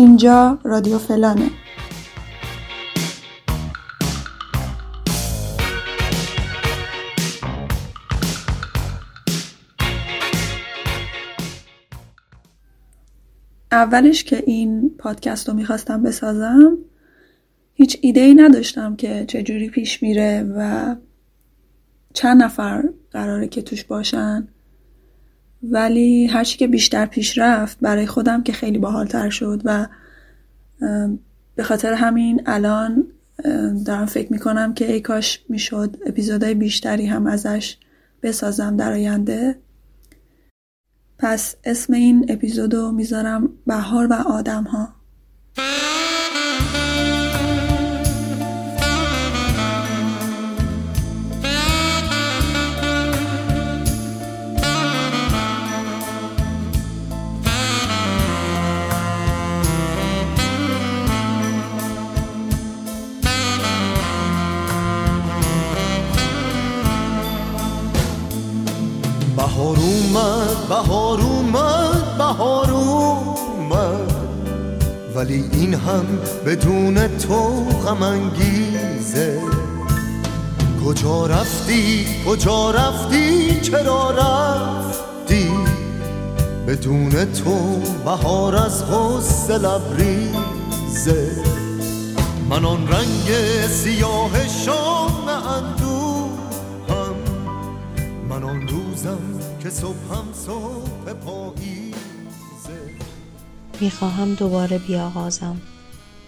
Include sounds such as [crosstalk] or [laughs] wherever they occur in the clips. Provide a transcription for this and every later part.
اینجا رادیو فلانه. اولش که این پادکست رو می‌خواستم بسازم هیچ ایده ای نداشتم که چجوری پیش میره و چند نفر قراره که توش باشن. ولی هرچی که بیشتر پیش رفت برای خودم که خیلی باحالتر شد و به خاطر همین الان دارم فکر می‌کنم که ای کاش می‌شد اپیزودهای بیشتری هم ازش بسازم در آینده. پس اسم این اپیزودو می‌ذارم بهار و آدم ها بهار اومد بهار اومد. ولی این هم بدون تو غم انگیزه. کجا رفتی؟ کجا رفتی؟ چرا رفتی؟ بدون تو بهار از غصه لبریزه. من آن رنگ سیاه شام اندو که صبح پاییزه. می‌خواهم دوباره بیاغازم.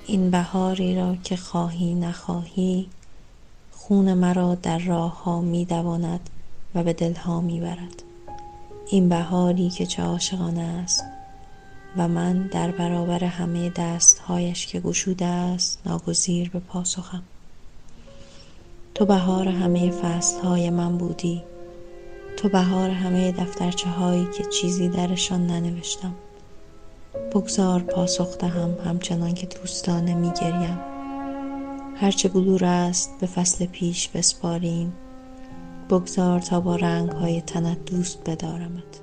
این بهاری را که خواهی نخواهی خون مرا در راه ها میدواند و به دلها می‌برد. این بهاری که چه عاشقانه است و من در برابر همه دستهایش که گشوده است ناگزیر به پاسخم. تو بهار همه فصلهای من بودی. تو بهار همه دفترچه هایی که چیزی درشان ننوشتم. بگذار پاسخ دهم همچنان که دوستانه میگریم. هرچه بلور است به فصل پیش بسپاریم. بگذار تا با رنگ های تنت دوست بدارمت.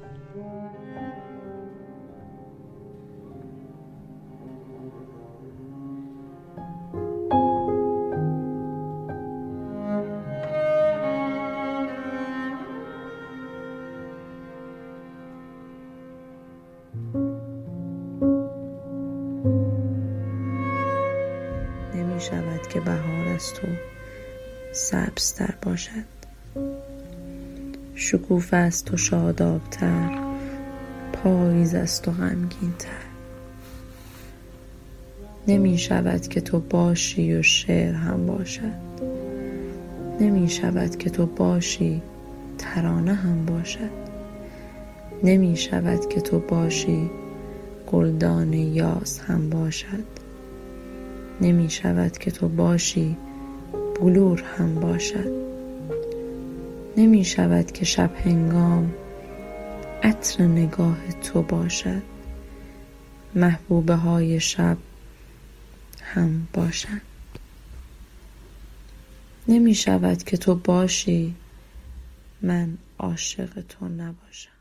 شود که بهار از تو سبزتر باشد. شکوفه از تو شادابتر پاییز از تو غمگینتر. نمی شود که تو باشی و شعر هم باشد. نمی شود که تو باشی ترانه هم باشد. نمی شود که تو باشی گلدان یاس هم باشد. نمی شود که تو باشی بلور هم باشد. نمی شود که شب هنگام عطر نگاه تو باشد. محبوبه های شب هم باشد نمی شود که تو باشی من عاشق تو نباشم.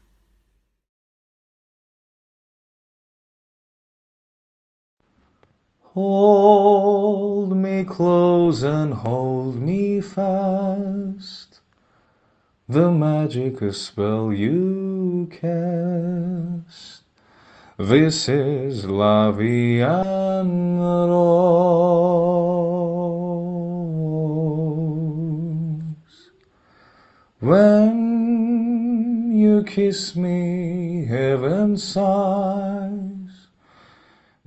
Hold me close and hold me fast. The magic spell you cast. This is La Vie en Rose. When you kiss me, heaven sighs.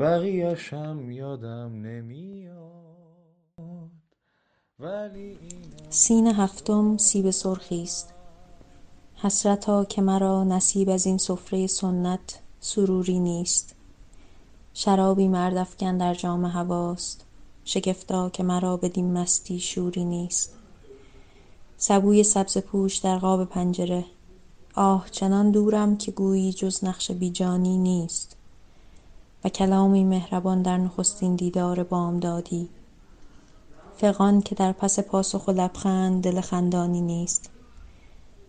بقیهشم یادم نمیاد. ولی سین هفتم سیب سرخی است. حسرتا که مرا نصیب از این سفره سنت سروری نیست. شرابی مرد افکن در جام هواست. شگفتا که مرا بدین مستی شوری نیست. سبوی سبز پوش در قاب پنجره. آه چنان دورم که گویی جز نقش بیجانی نیست. و کلامی مهربان در نخستین دیدار بامدادی. فغان که در پس پاسخ و لبخند دل خندانی نیست.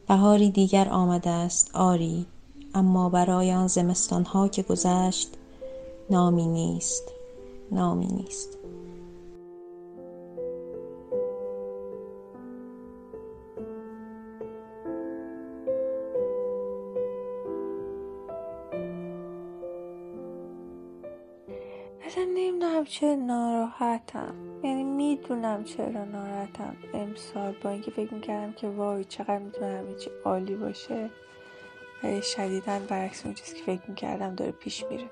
بهاری دیگر آمده است آری اما برای آن زمستانها که گذشت نامی نیست نامی نیست. نمی‌دونم چه ناراحتم. یعنی می‌دونم چرا ناراحتم. امسال با اینکه فکر می‌کردم که وای چقدر می‌تونه همه عالی باشه ولی شدیدا برعکس اون چیزی که فکر می‌کردم داره پیش میره.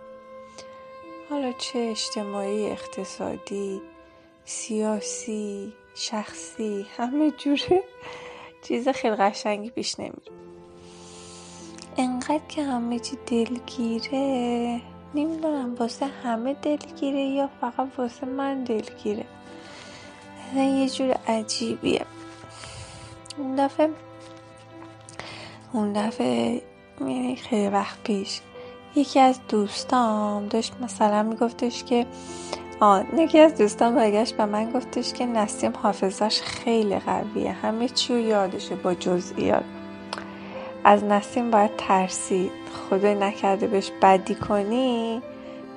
حالا چه اجتماعی اقتصادی سیاسی شخصی همه جوره [laughs] چیز خیلی قشنگی پیش نمیره. انقدر که همه چی دلگیره. واسه همه دلگیره یا فقط واسه من دلگیره؟ اصلا یه جور عجیبیه. اون دفعه اون دفعه یعنی خیلی وقت پیش یکی از دوستام داشت مثلا میگفتش که آه یکی از دوستان برگشت به من گفتش که نسیم حافظش خیلی قویه. همه چی رو یادشه با جزئیات. از نسیم باید ترسید. خدای نکرده بهش بدی کنی؟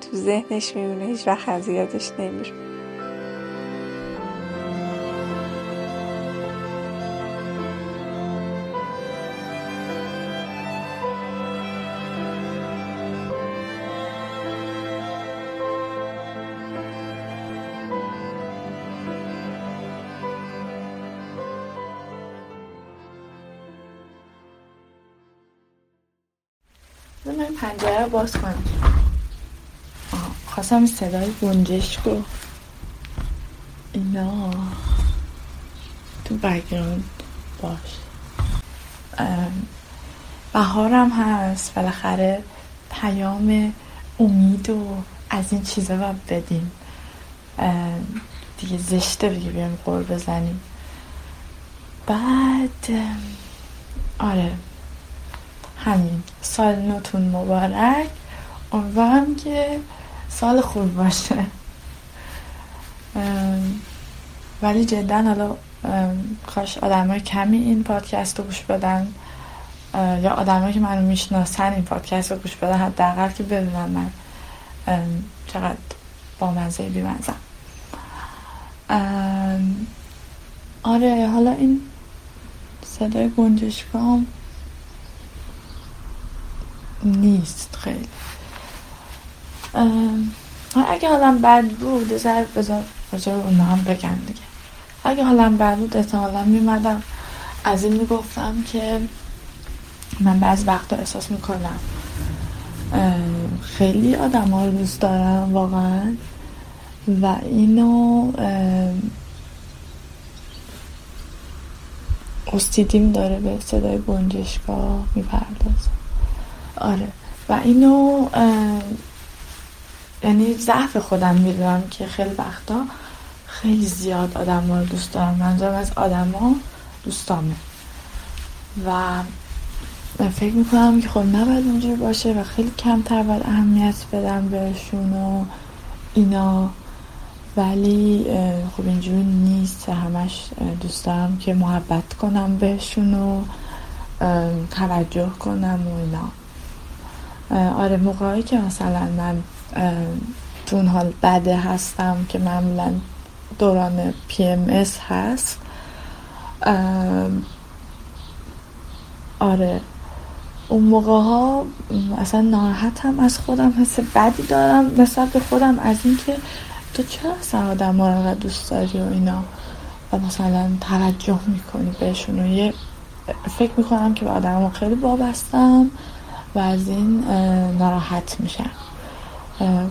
تو ذهنش میمونه هیچ وقت از یادش نمیره. من پنجره باز کنم. آه، خواستم صدای گنجشک و اینا تو بگراند باش. بهارم هست. بالاخره پیام امید و از این چیزا باید بدیم. دیگه زشته دیگه بیایم قول بزنیم. بعد آره. همین. سال نوتون مبارک. امیدوارم که سال خوب باشه. ولی جدا حالا کاش آدم کمی این پادکست رو گوش بدن یا آدمایی که منو می‌شناسن این پادکست رو گوش بدن حداقل که بدونن من چقدر با مزه بیمزم آره حالا این صدای گنجشکام نیست خیلی. اگه حالم بد بود ذره بذار راجع اونا هم بگم دیگه. اگه حالم بد بود احتمالا میمدم از این می‌گفتم که من بعض وقتا احساس می‌کنم خیلی آدم ها رو دوست دارم واقعا. و اینو استیدیم داره به صدای گنجشگاه می‌پردازه. آره. و اینو یعنی ضعف خودم می‌دونم که خیلی وقتا خیلی زیاد آدم رو دوست دارم. منظورم از آدم ها دوستامه و فکر می‌کنم که خب نباید اونجوری باشه و خیلی کمتر باید اهمیت بدم بهشون و اینا. ولی خب اینجوری نیست. همش دوست دارم که محبت کنم بهشون و توجه کنم و اینا. آره موقعی که مثلا من تو اون حال بده هستم که معمولا دوران پی ام اس هست. آره. اون موقع ها اصلا ناراحتم از خودم حس بدی دارم نسبت به خودم از اینکه تو چرا اصلا آدم ها رو دوست داری و اینا؟ و مثلا توجه می‌کنی بهشون و یه فکر می‌کنم که به آدم خیلی وابستم و از این ناراحت میشم.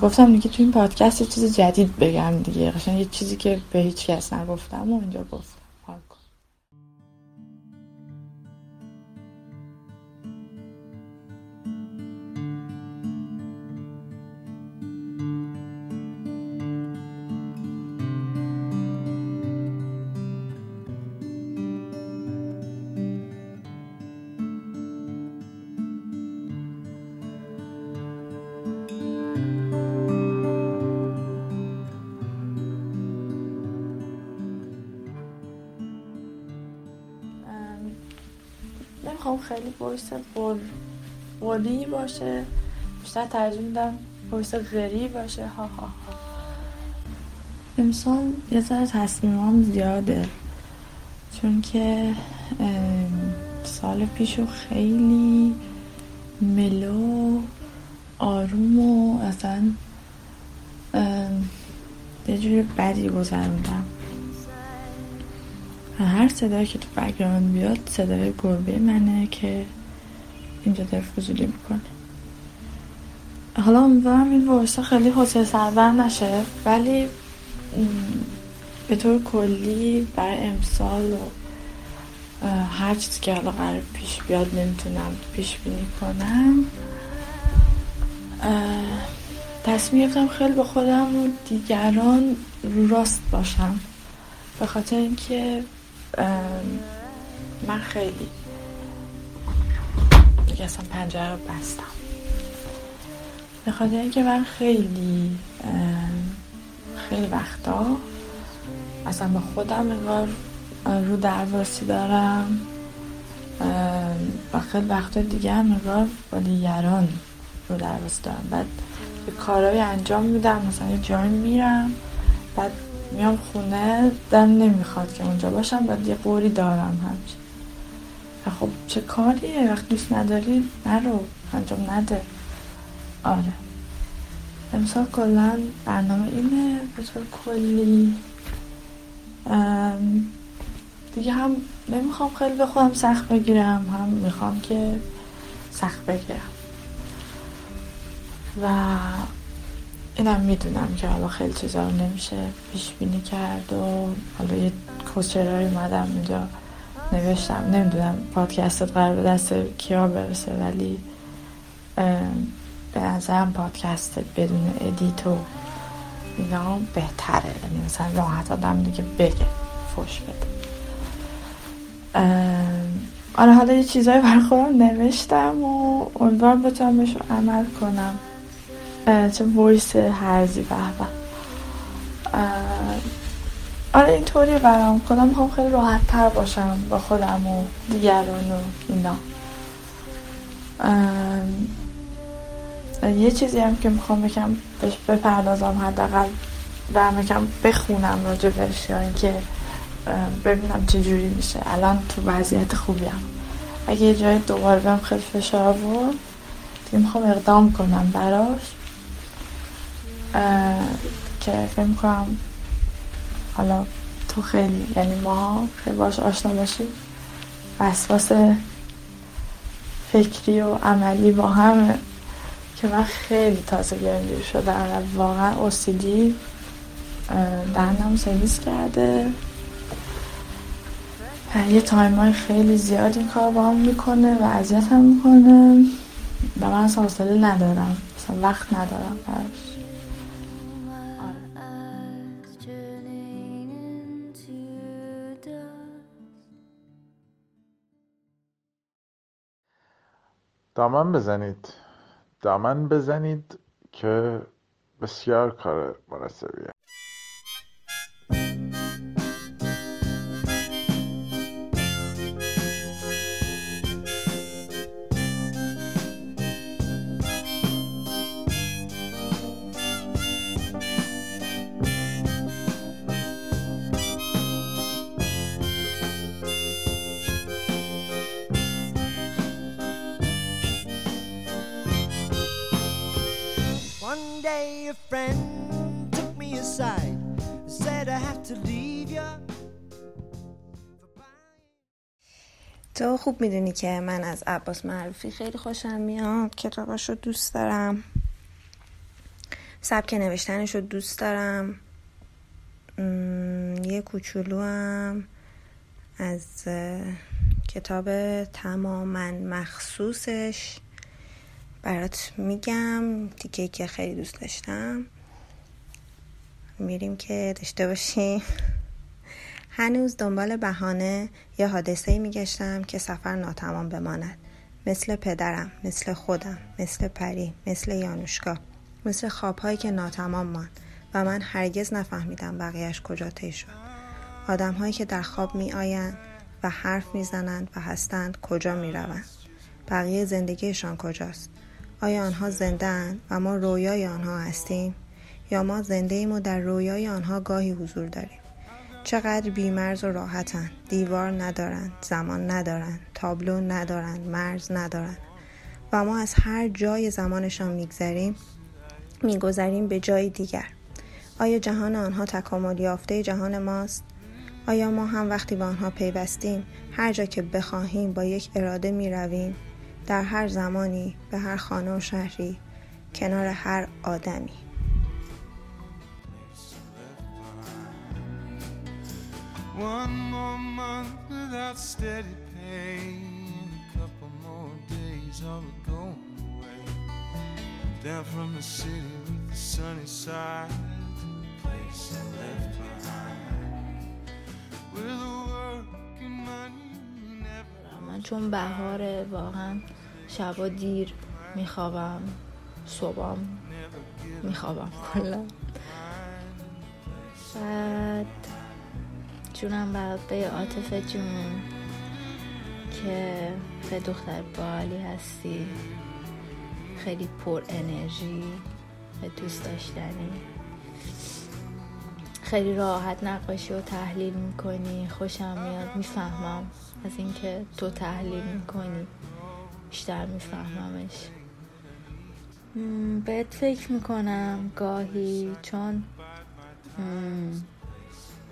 گفتم دیگه تو این پادکست یه چیز جدید بگم دیگه. قشنگ یه چیزی که به هیچ کس نگفتم و اینجا گفتم وایس قولی باشه. بیشتر ترجیح میدم پرسه غریب باشه. ها ها ها. امسال یه ذره تصمیمام زیاده. چون که سال پیشو خیلی ملو آروم و اصلا یه جوری بدی گذروندم هر صدایی که تو بگراند بیاد صدای گربه منه که اینجا داره فضولی می‌کنه. حالا امیدوارم این ورسا خیلی حوصله سربر نشه ولی به طور کلی برای امسال و هر چیزی که حالا قرار پیش بیاد نمی‌تونم پیش بینی کنم تصمیم گرفتم خیلی به خودم و دیگران رو راست باشم. به خاطر اینکه من خیلی دیگه اصلا پنجره رو بستم. به خاطر اینکه من خیلی خیلی وقتا اصلا به خودم انگار رو درواسی دارم. و خیلی وقتا دیگه هم انگار با دیگران رو درواسی دارم. بعد یه کارهای انجام میدم مثلا یه جایی میرم بعد میام خونه دم نمی‌خواد که اونجا باشم بعد یه قوری دارم همچین. خب چه کاریه؟ وقت دوست نداری؟ نرو انجام نده. آره. امسال کلا برنامه اینه به طور کلی دیگه هم نمی‌خوام خیلی به خودم سخت بگیرم هم می‌خوام که سخت بگیرم. و اینم می‌دونم که حالا خیلی چیزا رو نمیشه پیش بینی کرد و حالا یه کوچرایی اومدم اینجا. نوشتم. نمی‌دونم پادکستت قرار به دست کیا برسه ولی به نظرم پادکست بدون ادیت و اینا بهتره. یعنی مثلا راحت آدم دیگه بگه فوش بده. آره حالا یه چیزایی بر خودم نوشتم و امیدوارم بتونم بهش عمل کنم. چه ویس هرزی به آره اینطوری برام خودم می‌خوام خیلی راحت تر باشم با خودم و دیگران و اینا. یه چیزی هم که می‌خوام بکم بهش بپردازم حداقل برم یکم بخونم راجع بهش یا اینکه ببینم چه جوری میشه. الان تو وضعیت خوبیم. اگه یه جای دوباره بهم خیلی فشار بود دیگه می‌خوام اقدام کنم براش. که فکر می‌کنم حالا تو خیلی یعنی ما خیلی باش آشنا باشیم وسواس فکری و عملی با همه که من خیلی تازه گرمگیر شدم و واقعا اوسیدی دهنم سرویس کرده. یه تایم های خیلی زیاد این کار با هم می‌کنه و اذیت هم می‌کنه. و من حوصله ندارم مثلا وقت ندارم براش. دامن بزنید. دامن بزنید که بسیار کار مناسبیه. تو خوب می‌دونی که من از عباس معروفی خیلی خوشم میاد. کتاباش رو دوست دارم. سبک نوشتنش رو دوست دارم. یه کوچولو هم از کتاب تماما مخصوصش. برات میگم. دیگه که خیلی دوست داشتم. میریم که داشته باشیم. هنوز دنبال بهانه یا حادثه میگشتم که سفر ناتمام بماند. مثل پدرم مثل خودم مثل پری مثل یانوشکا مثل خوابهایی که ناتمام ماند و من هرگز نفهمیدم بقیهش کجا طی شد. آدمهایی که در خواب می آیند و حرف می‌زنند و هستند کجا می روند بقیه زندگیشان کجاست؟ آیا آنها زنده و ما رویای آنها هستیم؟ یا ما زنده ایم و در رویای آنها گاهی حضور داریم. چقدر بیمرز و راحتن. دیوار ندارند زمان ندارند تابلو ندارند مرز ندارند و ما از هر جای زمانشان میگذریم میگذریم به جای دیگر. آیا جهان آنها تکامل یافته جهان ماست؟ آیا ما هم وقتی به آنها پیوستیم هر جا که بخواهیم با یک اراده می رویم در هر زمانی به هر خانه و شهری کنار هر آدمی. One more month without steady pay, and a couple more days of it going away. Down from the city with the sunny side to the place I left behind. With the work and money never. من چون بهاره واقعا شبا دیر میخوابم صبحم میخوابم کلا بعد جونم برات به عاطفه جون که خیلی دختر بالی هستی. خیلی پر انرژی خیلی دوست داشتنی. خیلی راحت نقاشی رو تحلیل می‌کنی خوشم میاد. می‌فهمم از اینکه تو تحلیل می‌کنی. بیشتر میفهممش. بهت فکر می‌کنم گاهی چون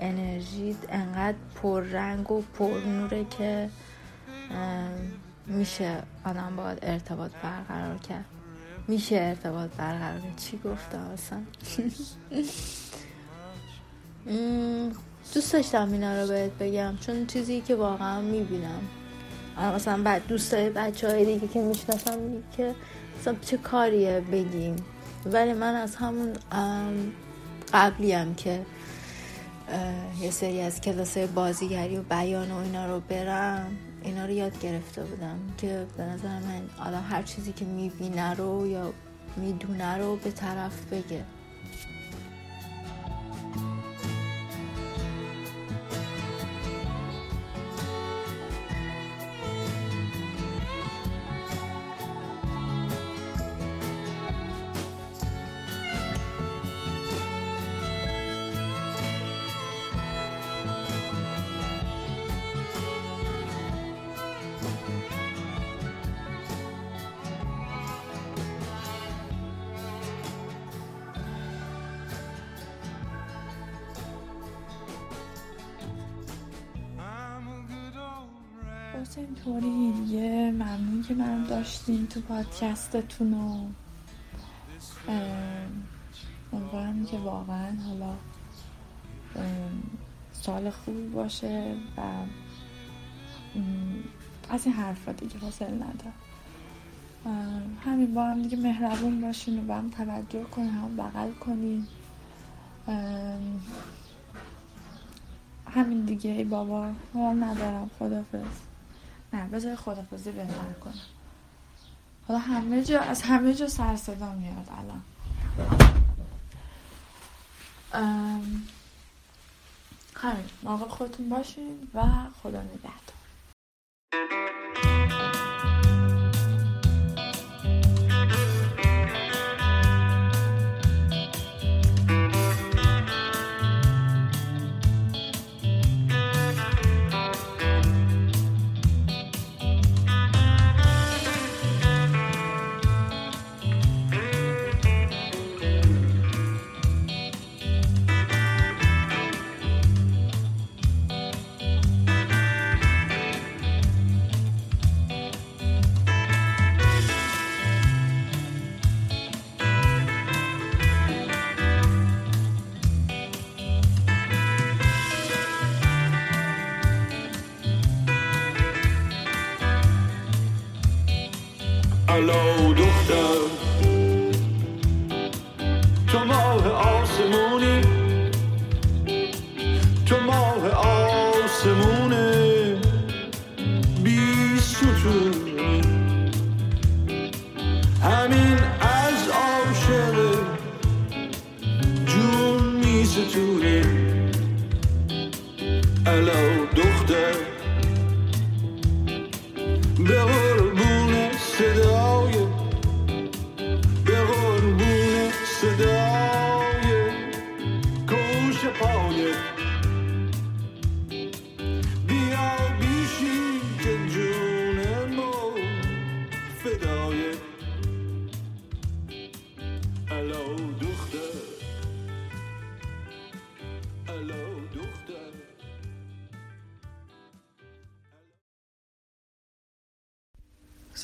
انرژی انقدر پر رنگ و پر نوره که میشه آدم باید ارتباط برقرار کرد. میشه ارتباط برقرار چی گفته اصلا [laughs] دوست داشتم اینا رو بهت بگم. چون چیزی که واقعا می‌بینم. مثلا بعد دوستای بچه های دیگه که می‌شناسم که مثلا چه کاریه بگیم. ولی من از همون قبلیم که یه سری از کلاس بازیگری و بیان و اینا رو برم اینا رو یاد گرفته بودم که به نظر من آدم هر چیزی که می‌بینه رو یا می‌دونه رو به طرف بگه. Old rat. حسین طوری دیگه. ممنون که من داشتین تو پادکستتون و ام، امیدوارم که واقعا حالا سال خوبی باشه و از این حرفا دیگه حوصله ندارم. همین با هم دیگه مهربون باشین و با هم توجه کنین هم بغل کنین. همین دیگه ای بابا حال ندارم خدافز نه بذار خدافزی بهتر کنم. حالا همه جا از همه جا سر صدا میاد الان. همین. مراقب خودتون باشین و خدا نگهدار.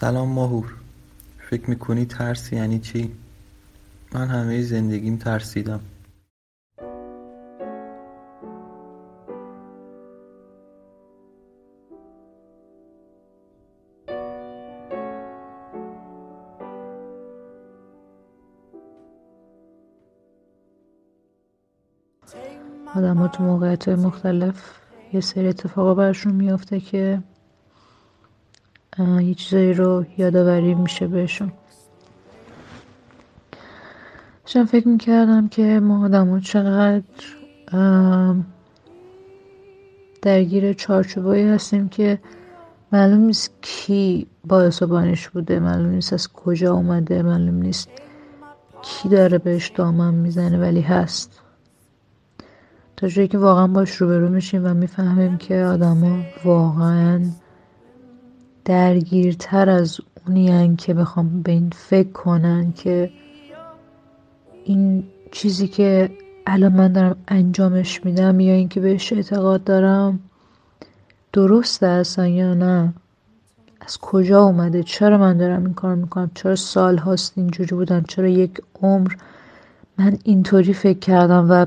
سلام ماهور فکر می‌کنی ترس یعنی چی؟ من همه زندگیم ترسیدم آدم ها تو موقعیت مختلف یه سری اتفاقا برشون میافته که یه چیزایی رو یادآوری میشه بهشون. داشتم فکر می‌کردم که ما آدم چقدر درگیر چارچوبایی هستیم که معلوم نیست کی باعث و بانیش بوده معلوم نیست از کجا اومده معلوم نیست کی داره بهش دامن می‌زنه ولی هست. تا جایی که واقعا باش روبرو میشیم و می‌فهمیم که آدما واقعا درگیرتر از اونی که بخوام به این فکر کنن که این چیزی که الان من دارم انجامش میدم یا اینکه بهش اعتقاد دارم درسته اصلا یا نه؟ از کجا اومده؟ چرا من دارم این کار می‌کنم؟ چرا سال هاست اینجوری بودم چرا یک عمر من اینطوری فکر کردم و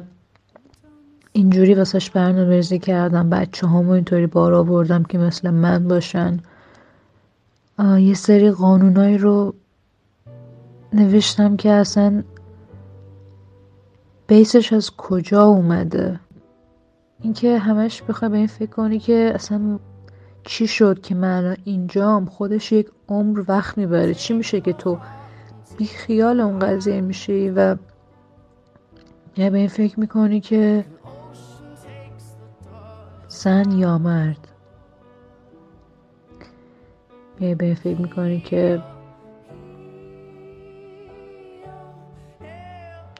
اینجوری واسش برنامه ریزی کردم؟ بچه همو اینطوری بار آوردم که مثل من باشن. یه سری قانونایی رو نوشتم که اصلا بیسش از کجا اومده. اینکه همش بخوای به این فکر کنی که اصلا چی شد که من اینجام خودش یک عمر وقت می‌بره. چی میشه که تو بی خیال اون قضیه میشی و یا به این فکر می‌کنی که زن یا مرد؟ میای به فکر می‌کنی که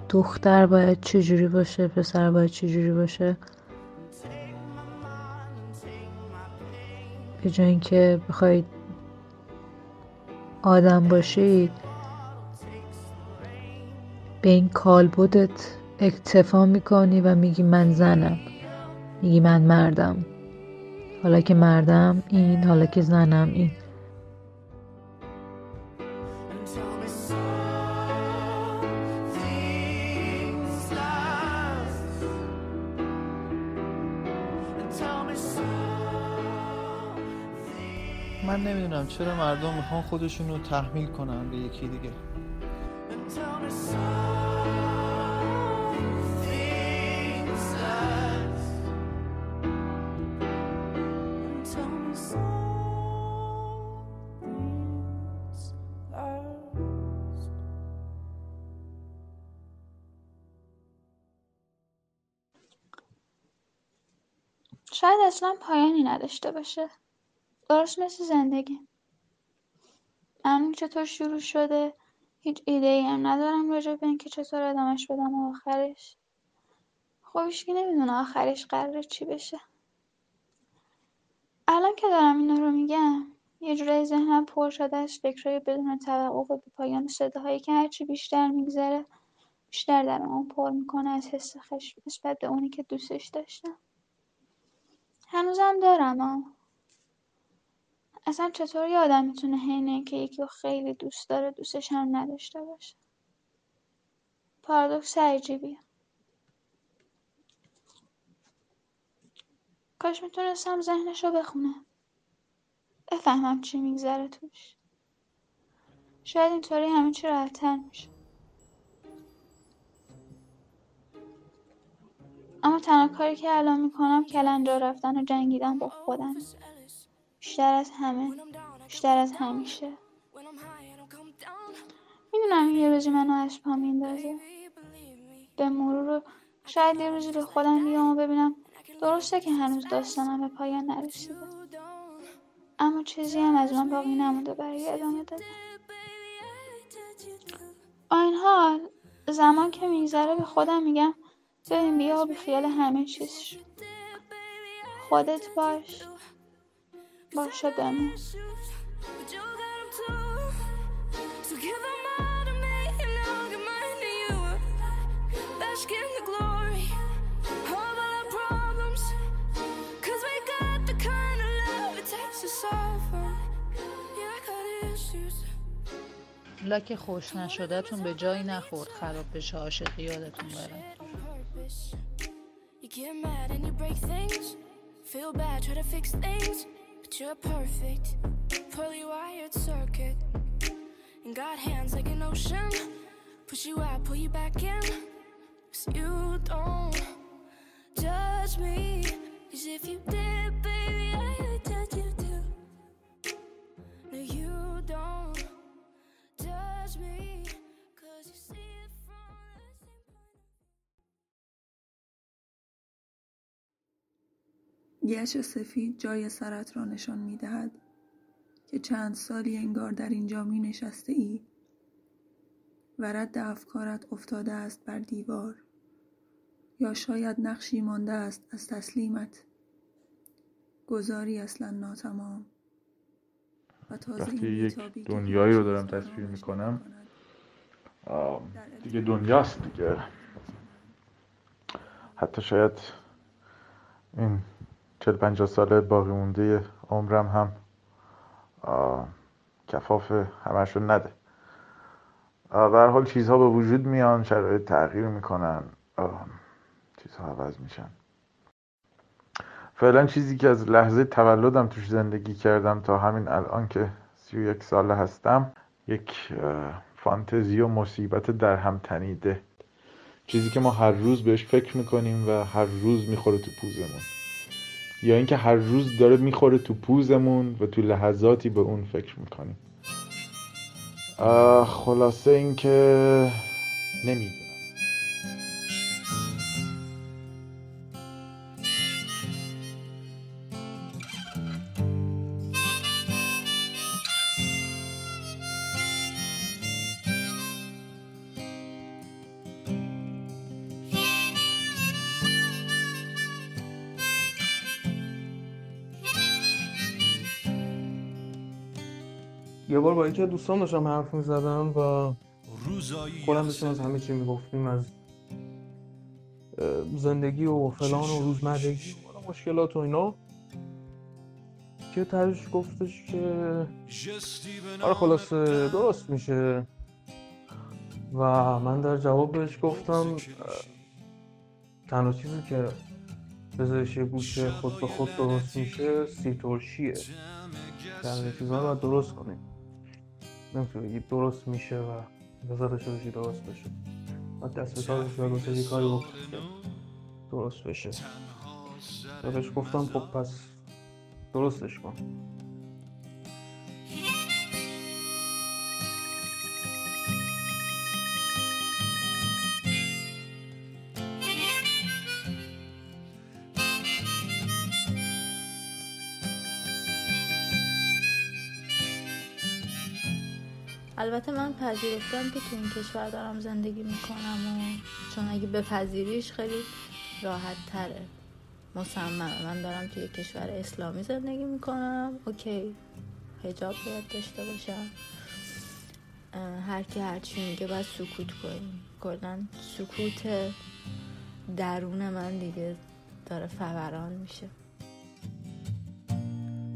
دختر باید چجوری باشه پسر باید چجوری باشه؟ به جای اینکه بخواید آدم باشید به این کالبدت اکتفا می‌کنی و میگی من زنم. میگی من مردم. حالا که مردم این حالا که زنم این. نمی‌دونم چرا مردم می‌خوان خودشون رو تحمیل کنن به یکی دیگه. شاید اصلا پایانی نداشته باشه. درست مثل زندگی. الان چطور شروع شده؟ هیچ ایده ای هم ندارم راجع به اینکه چطور ادامش بدم آخرش. خب که نمی‌دونه آخرش قراره چی بشه. الان که دارم اینا رو میگم یه جورایی ذهنم پر شده از فکرهای بدون توقف و پایان صداهایی که هرچی بیشتر میگذره بیشتر در اون پر می‌کنه از حس خشم نسبت به اونی که دوستش داشتم. هنوزم دارم ها اصلا چطور یه آدم می‌تونه حین اینکه یکی رو خیلی دوست داره دوستش هم نداشته باشه؟ پارادوکس عجیبیه. کاش می‌تونستم ذهنش رو بخونم. بفهمم چی میگذره توش. شاید اینطوری همه چی راحتتر میشه. اما تنها کاری که الان می‌کنم کلنجار رفتن و جنگیدن با خودم. بیشتر از همه بیشتر از همیشه. می‌دونم یه روزی منو از پا میندازه به مرور شاید یه روزی به خودم بیام و ببینم. درسته که هنوز داستانم به پایان نرسیده. اما چیزی هم از من باقی نمونده برای ادامه دادن. این حال زمان که میگذره به خودم میگم ببین بیا بی خیال همه چیز خودت باش. باشه بمون لک خوش نشدهتون به جایی نخورد خراب بشه عاشقی یادتون بره You get mad and you break things. Feel bad, try to fix things. You're perfect, poorly wired circuit. And got hands like an ocean. Push you out, pull you back in. Cause you don't judge me. Cause if you did, گچ سفید جای سرت را نشان می دهد که چند سالی انگار در اینجا می نشسته ای و رد افکارت افتاده است بر دیوار یا شاید نقشی مانده است از تسلیمت. گذاری اصلا ناتمام. و تازه وقتی یک دنیایی رو دارم تصویر می‌کنم دیگه دنیاست دیگه. حتی شاید این چل پنجاه ساله باقی مونده عمرم هم کفاف همش رو نده به حال چیزها به وجود میان شرایط تغییر می‌کنن. چیزها عوض میشن. فعلا چیزی که از لحظه تولدم توش زندگی کردم تا همین الان که سی و یک ساله هستم یک فانتزی و مصیبت در هم تنیده. چیزی که ما هر روز بهش فکر می‌کنیم و هر روز می‌خوره تو پوزمون. یا اینکه هر روز داره می‌خوره تو پوزمون و تو لحظاتی به اون فکر می‌کنیم. خلاصه اینکه نمی‌دونم. از دوستان داشتم حرف می‌زدم و خودم داشتم از همه چی می‌گفتیم از اه، زندگی و فلان و روزمرگی و مشکلات و اینا. که ترش گفتش که آره خلاصه درست میشه. و من در جواب بهش گفتم تنها چیزی که بذارش یه گوشه خود به خود درست میشه سی ترشیه رو باید درست کنیم. نمی‌تونه درست میشه و بذارش بشی درست بشه باید دست به و یه کاری درست بشه و بهش گفتم خب پس درستش کن البته من پذیرفتم که تو این کشور دارم زندگی می‌کنم و چون اگه بپذیریش خیلی راحت تره مصممه. من دارم توی کشور اسلامی زندگی می‌کنم. اوکی. هجاب باید داشته باشم. هر کی هرچی میگه باید سکوت کنیم. کلا سکوت درون من دیگه داره فوران میشه.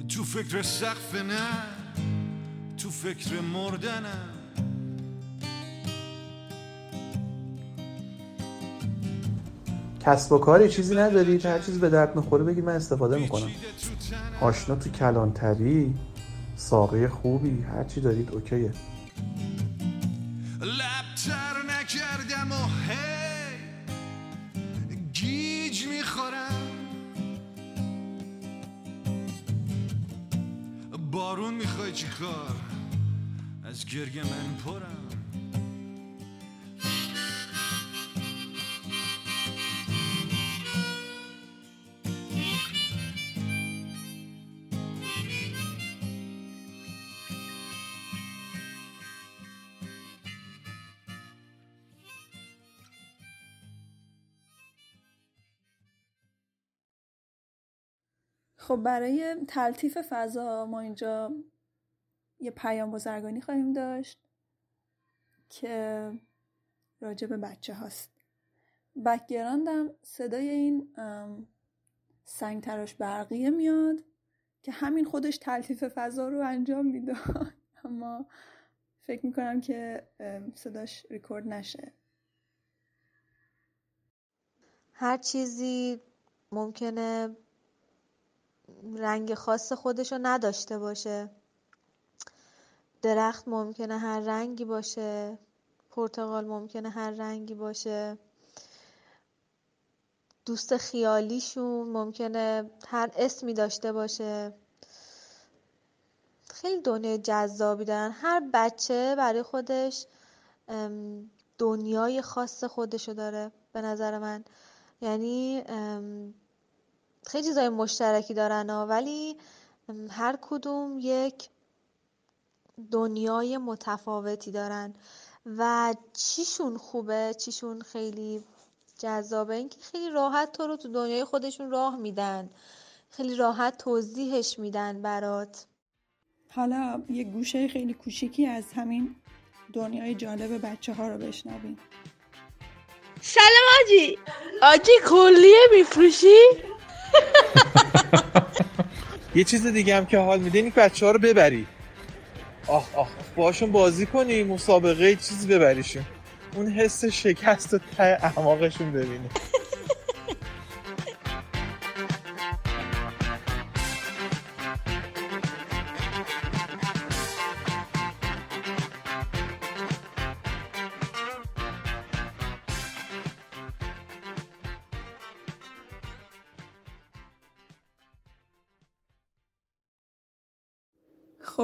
تو فکر سقف نه. تو فکر مردنم. کسب و کاری چیزی ندارید هر چیز به درد می‌خوره بگی من استفاده می‌کنم. آشنا تو کلانتری ساقه خوبی هر چی دارید اوکیه. لبتر نکردم و هی گیج می‌خورم. بارون می‌خوای چی کار؟ گرگ من پرم. خب برای تلطیف فضا ما اینجا یه پیام بازرگانی خواهیم داشت که راجع به بچه هاست. بکگراندم صدای این سنگ تراش برقیه میاد که همین خودش تلطیف فضا رو انجام می‌داد [laughs] اما فکر می‌کنم که صداش ریکورد نشه. هر چیزی ممکنه رنگ خاص خودشو نداشته باشه. درخت ممکنه هر رنگی باشه پرتقال ممکنه هر رنگی باشه. دوست خیالیشون ممکنه هر اسمی داشته باشه. خیلی دنیای جذابی دارن. هر بچه برای خودش دنیای خاص خودشو داره به نظر من. یعنی خیلی چیزای مشترکی دارن ولی هر کدوم یک دنیای متفاوتی دارن. و چیشون خوبه؟ چیشون خیلی جذابه؟ اینکه خیلی راحت تو رو تو دنیای خودشون راه میدن. خیلی راحت توضیحش میدن برات. حالا یه گوشه خیلی کوچیکی از همین دنیای جالب بچه ها رو بشنویم. سلام آجی. آجی کلیه میفروشی؟ [laughs] یه چیز دیگه هم که حال میده این بچه ها رو ببری. آخ آخ باشون بازی کنی مسابقه چیزی ببریشون. اون حس شکست و ته اعماقشون ببینی.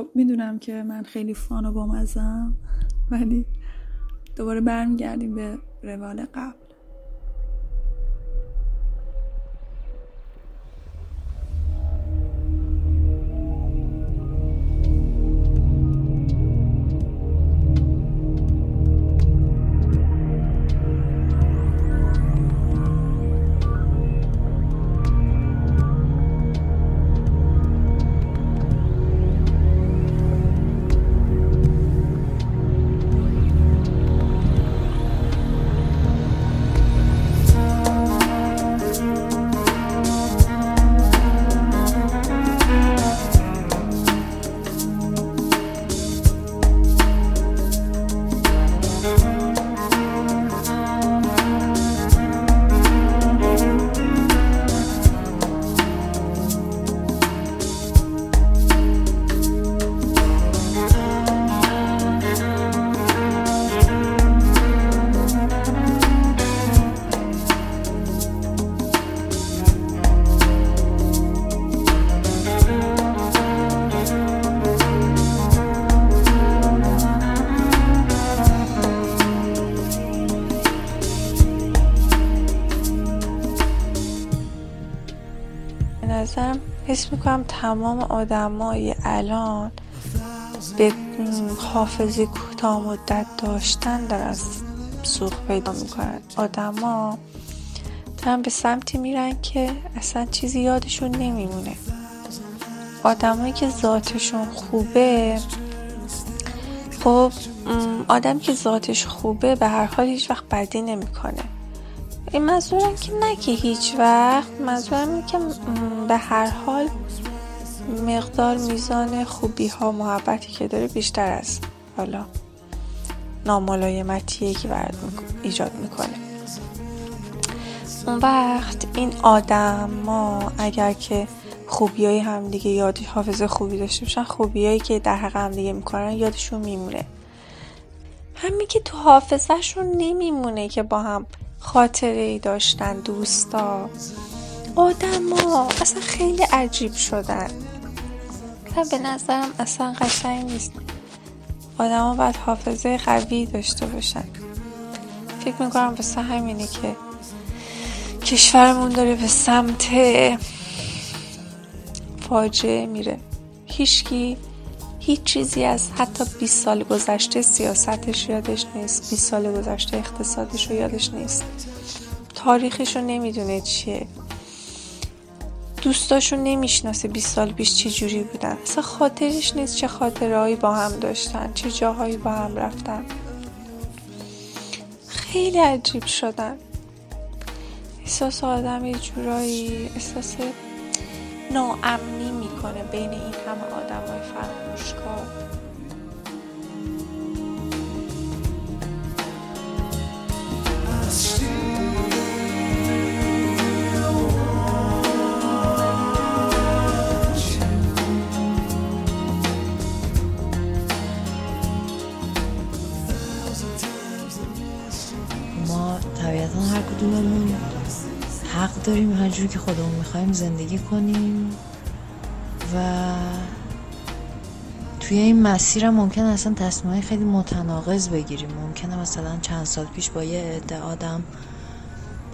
خب می‌دونم که من خیلی فان و بامزم ولی دوباره برمیگردیم به روال قبل. می‌کنم تمام آدمای الان به حافظه کوتاه مدت داشتن دارن سوخ پیدا می‌کنن. آدما دارن به سمتی میرن که اصلا چیزی یادشون نمیمونه. آدمایی که ذاتشون خوبه خب آدم که ذاتش خوبه به هر حال هیچ وقت بدی نمی‌کنه. این منظورم که نه که هیچ وقت منظورم اینه که به هر حال مقدار میزان خوبی ها محبتی که داره بیشتر از حالا ناملایمتیه که برد ایجاد می‌کنه. اون وقت این آدم ما اگر که خوبی های همدیگه یادی حافظه خوبی داشته باشن خوبی هایی که در حق همدیگه می‌کنن یادشون میمونه. همین که تو حافظهشون نمیمونه که با هم خاطره ای داشتن دوستا. آدما اصلا خیلی عجیب شدن. و به نظرم اصلا قشنگ نیست. آدما باید حافظه قوی داشته باشن. فکر می‌کنم واسه همینه که کشورمون داره به سمت فاجعه میره. هیچکی هیچ چیزی از حتی 20 سال گذشته سیاستش یادش نیست. 20 سال گذشته اقتصادش رو یادش نیست. تاریخش رو نمی‌دونه چیه. دوستاشو نمی‌شناسه 20 سال پیش چه جوری بودن. اصلا خاطرش نیست چه خاطرهایی با هم داشتن چه جاهایی با هم رفتن. خیلی عجیب شدن. احساس آدم یه جورایی احساس ناامنی می‌کنه بین این همه آدم های فراموشکار still کدوممون حق داریم هر جوری که خودمون می‌خوایم زندگی کنیم و توی این مسیر ممکن اصلا تصمیمهای خیلی متناقض بگیریم. ممکنه مثلا چند سال پیش با یه عده آدم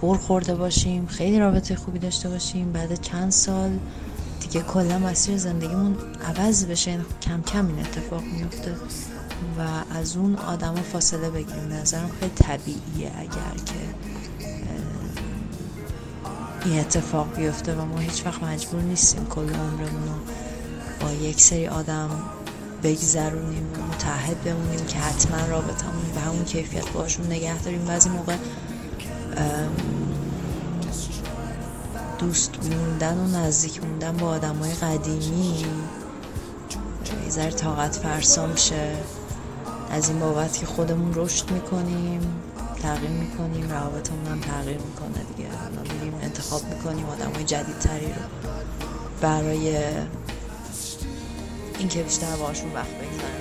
بر خورده باشیم خیلی رابطه خوبی داشته باشیم بعد چند سال دیگه کلا مسیر زندگیمون عوض بشه یعنی کم کم این اتفاق میفته و از اون آدم فاصله بگیریم. نظرم خیلی طبیعیه اگر که این اتفاق بیفته و ما هیچ وقت مجبور نیستیم کل عمرمون رو با یک سری آدم بگذرونیم و متحد بمونیم که حتما رابطمون به همون کیفیت باشون نگه داریم. بعضی موقع دوست موندن و نزدیک موندن با آدم های قدیمی یه ذره طاقت فرسا میشه. از این بابت که خودمون رشد می‌کنیم. تغییر می‌کنیم روابطمون هم تغییر می‌کنه دیگه. حالا میریم انتخاب می‌کنیم آدم های جدیدتری رو. برای اینکه بیشتر باشون وقت بگذاریم.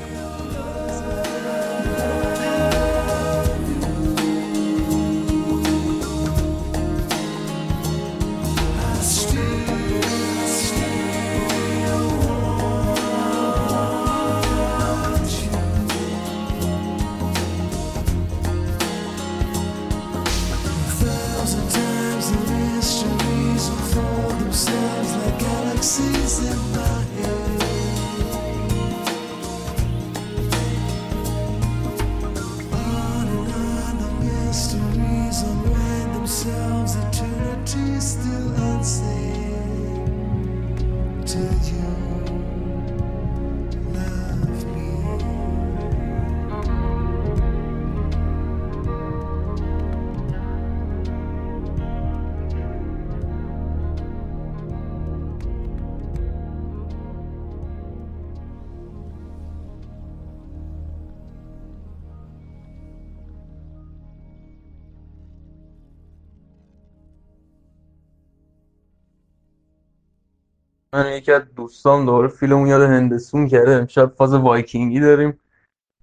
من یکی از دوستام دوباره فیلمون یاد هندسون کرده امشب فاز وایکینگی داریم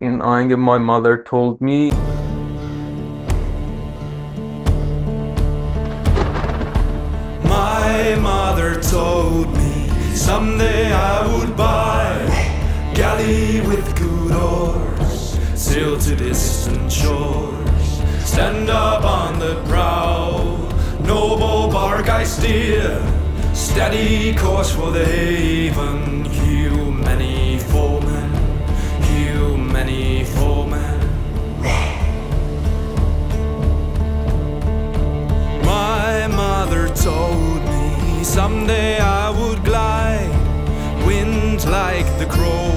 این آهنگ My Mother Told Me My mother told me someday I would buy galley with good oars, sail to distant shores, stand up on the prow, noble bark I steer, steady course for the haven, hew many foemen, hew many foemen. My mother told me someday I would glide, wind like the crow,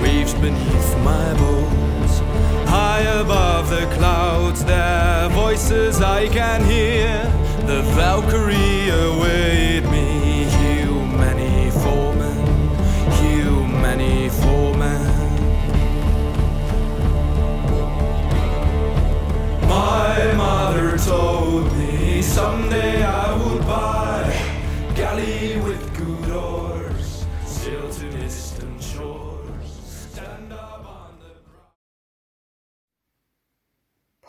waves beneath my bones. High above the clouds, their voices I can hear. The Valkyrie await me, hew many foemen, hew many foemen. My mother told me someday I would buy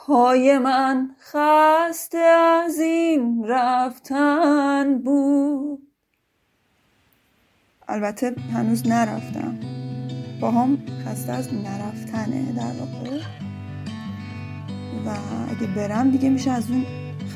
پای من خسته از این رفتن بود. البته هنوز نرفتم. با هم خسته از نرفتنه در واقع. و اگه برم دیگه میشه از اون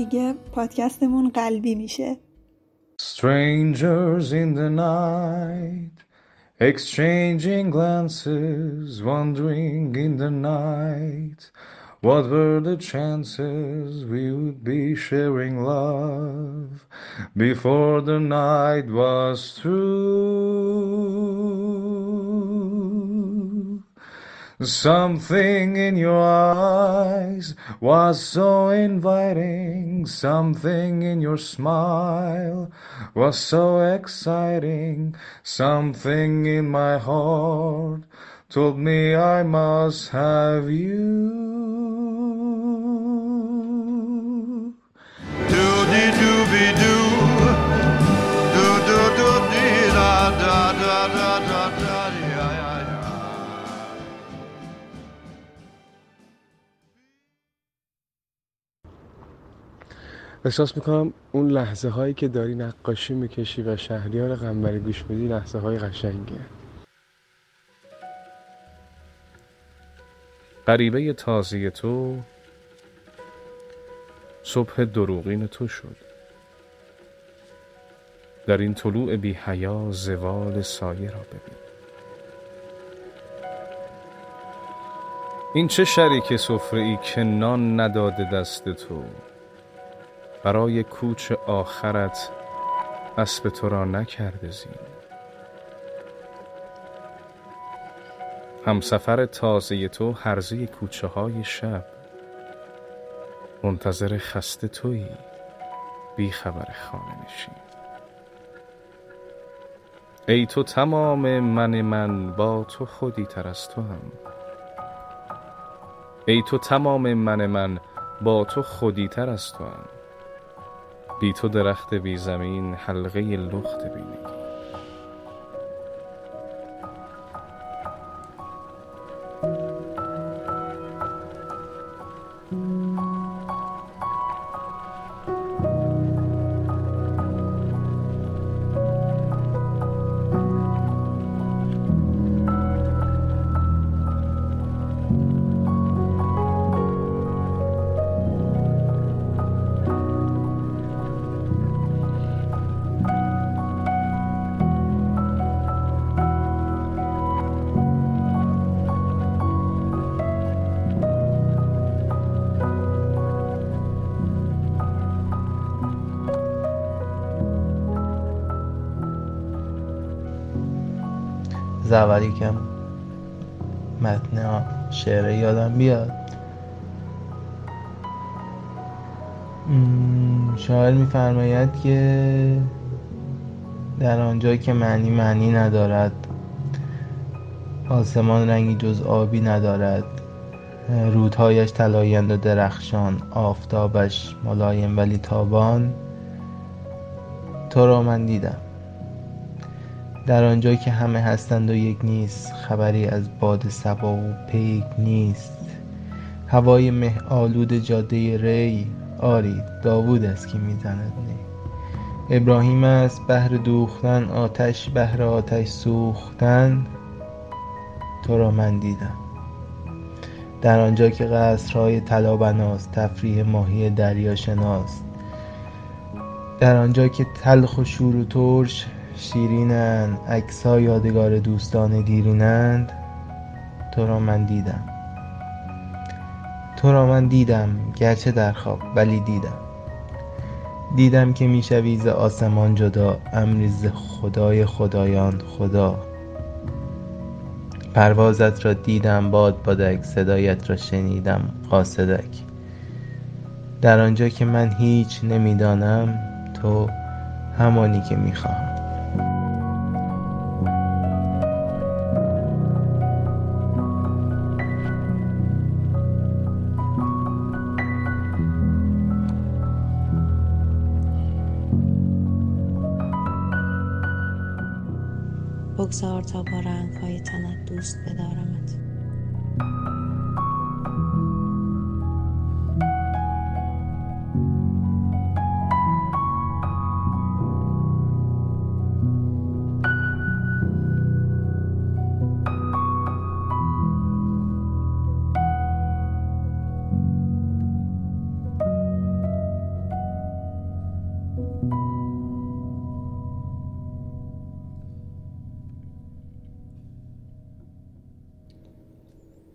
دیگه پادکستمون قلبی میشه Strangers in the night, exchanging glances, wandering in the night. What were the chances we would be sharing love before the night was through? Something in your eyes was so inviting, something in your smile was so exciting, something in my heart told me I must have you. احساس می‌کنم اون لحظه هایی که داری نقاشی می‌کشی و شهریار قنبری گوش میدی لحظه های قشنگه. غریبه تازه تو صبح دروغین تو شد. در این طلوع بی حیا زوال سایه را ببین. این چه شریک سفره ای که نان نداده دست تو؟ برای کوچ آخرت اسب تو را نکرده زین. همسفر تازه تو هرزه کوچه های شب. منتظر خسته تویی بی خبر خانه نشین. ای تو تمام من من با تو خودی تر از تو هم. ای تو تمام من من با تو خودی تر از تو هم. بی تو درخت بی زمین حلقه لخت بینگی اول یکم متن شعر یادم بیاد. شاعر میفرماید که در آنجا که معنی معنی ندارد آسمان رنگی جز آبی ندارد. رودهایش طلایند و درخشان آفتابش ملایم ولی تابان. تو را من دیدم. در آنجا که همه هستند و یک نیست خبری از باد صبا و پیک نیست. هوای مه آلود جاده ری آری داوود است که می‌زند نی. ابراهیم است بهر دوختن آتش بهر آتش سوختن. تو را من دیدم. در آنجا که قصرهای طلا بناست تفریح ماهی دریا شناست در آنجا که تلخ و شور و ترش شیرینند عکسها یادگار دوستان دیرینند. تو را من دیدم. تو را من دیدم گرچه در خواب ولی دیدم. دیدم که می‌شوی ز آسمان جدا امری خدای خدایان خدا. پروازت را دیدم باد بادک صدایت را شنیدم قاصدک. در آنجا که من هیچ نمی‌دانم تو همانی که می‌خواهم. بگذار تا با رنگهای تنت دوست بدارمت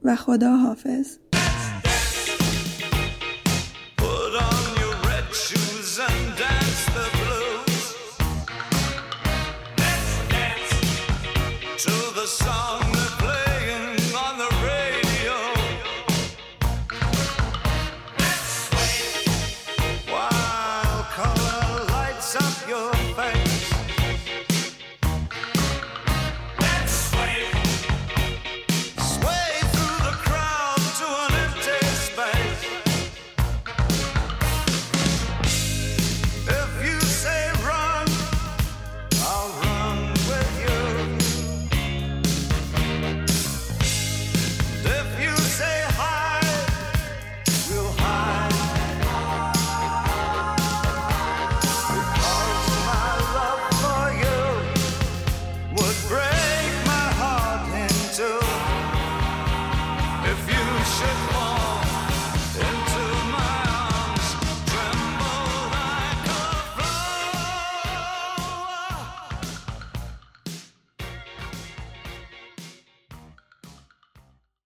و خدا حافظ.